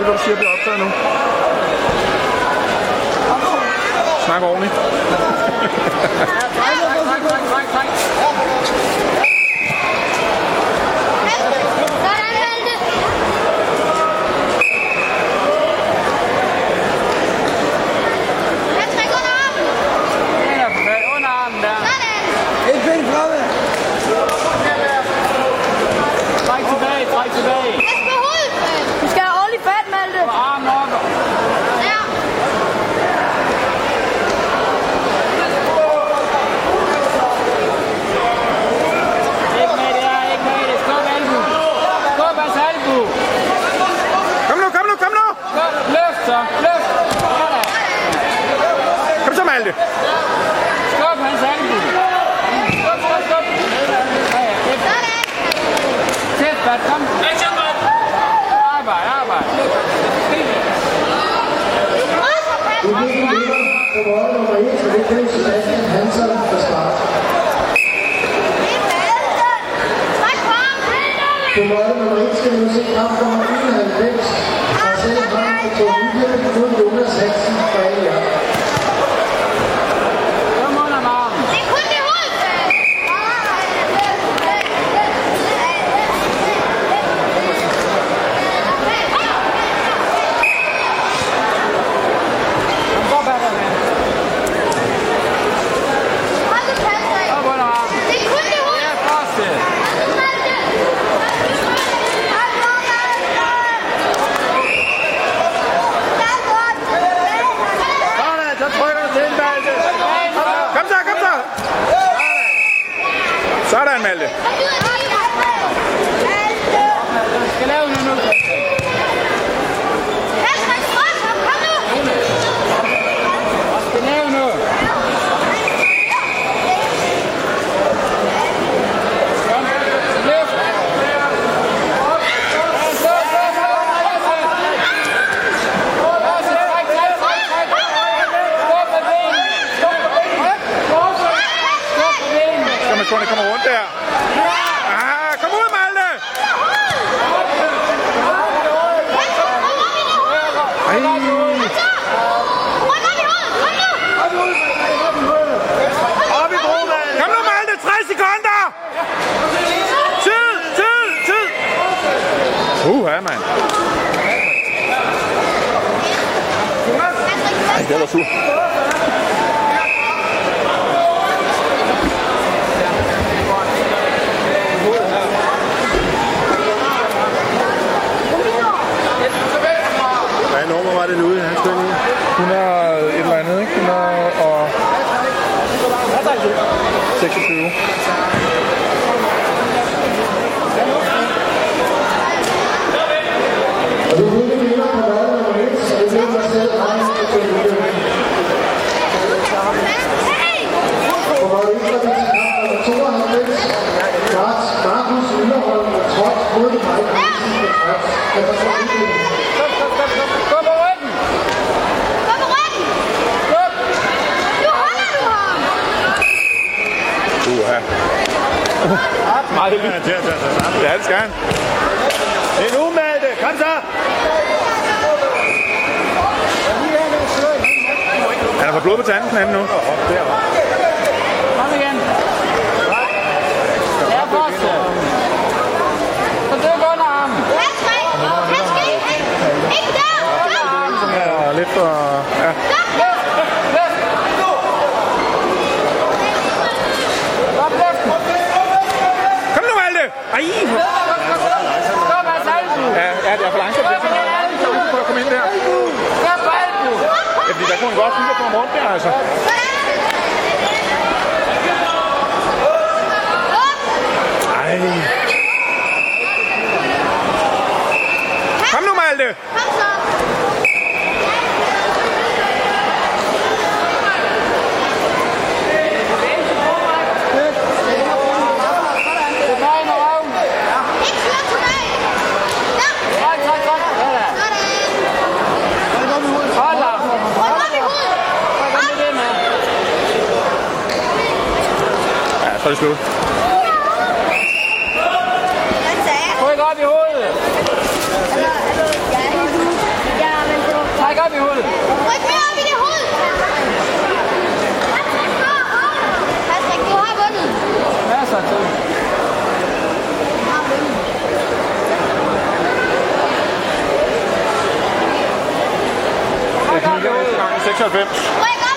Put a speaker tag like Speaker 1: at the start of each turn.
Speaker 1: Alt, hvad du siger, bliver optaget nu. Snak ordentligt. så.
Speaker 2: Altså, løft! Sådan.
Speaker 1: Kom så, Malte.
Speaker 2: Skub hans albue. Skub, skub, skub. Tæt, Bert. Kom. Arbejde, arbejde.
Speaker 3: Det
Speaker 4: er lige det, der var nummer 1, så det kan ikke Sebastian Hansen for start.
Speaker 3: Det er Hansen!
Speaker 4: Tak var nummer 1, skal vi se kamp nummer
Speaker 1: 1. anmelden. Malterne kommer rundt der. Ah, kom ud, Malte! Ej. Uha, mand. Ej, det var sur.
Speaker 4: nu.
Speaker 1: Og
Speaker 4: du vil ikke på mad nummer et, og du vil dig selv resten af den udvikling. På mad 1 er det nummer 92, Lars Markus Ylderholm og Trot Hovedemejl Hansen, der
Speaker 1: Meget hyggeligt. Ja, det skal han. Det er nu, Malte. Kom så! Han er på blod på tanden, han nu.
Speaker 3: gosto
Speaker 2: de tomar
Speaker 3: um peagem. Ai. Komm
Speaker 2: nur mal, Alter. Komm
Speaker 1: schon. så er det slut.
Speaker 2: Træk op i hovedet!
Speaker 3: Træk
Speaker 2: op i hovedet!
Speaker 3: Træk op i det hoved! Patrick, du har vundet!
Speaker 2: Masser af tid.
Speaker 1: Det er 96.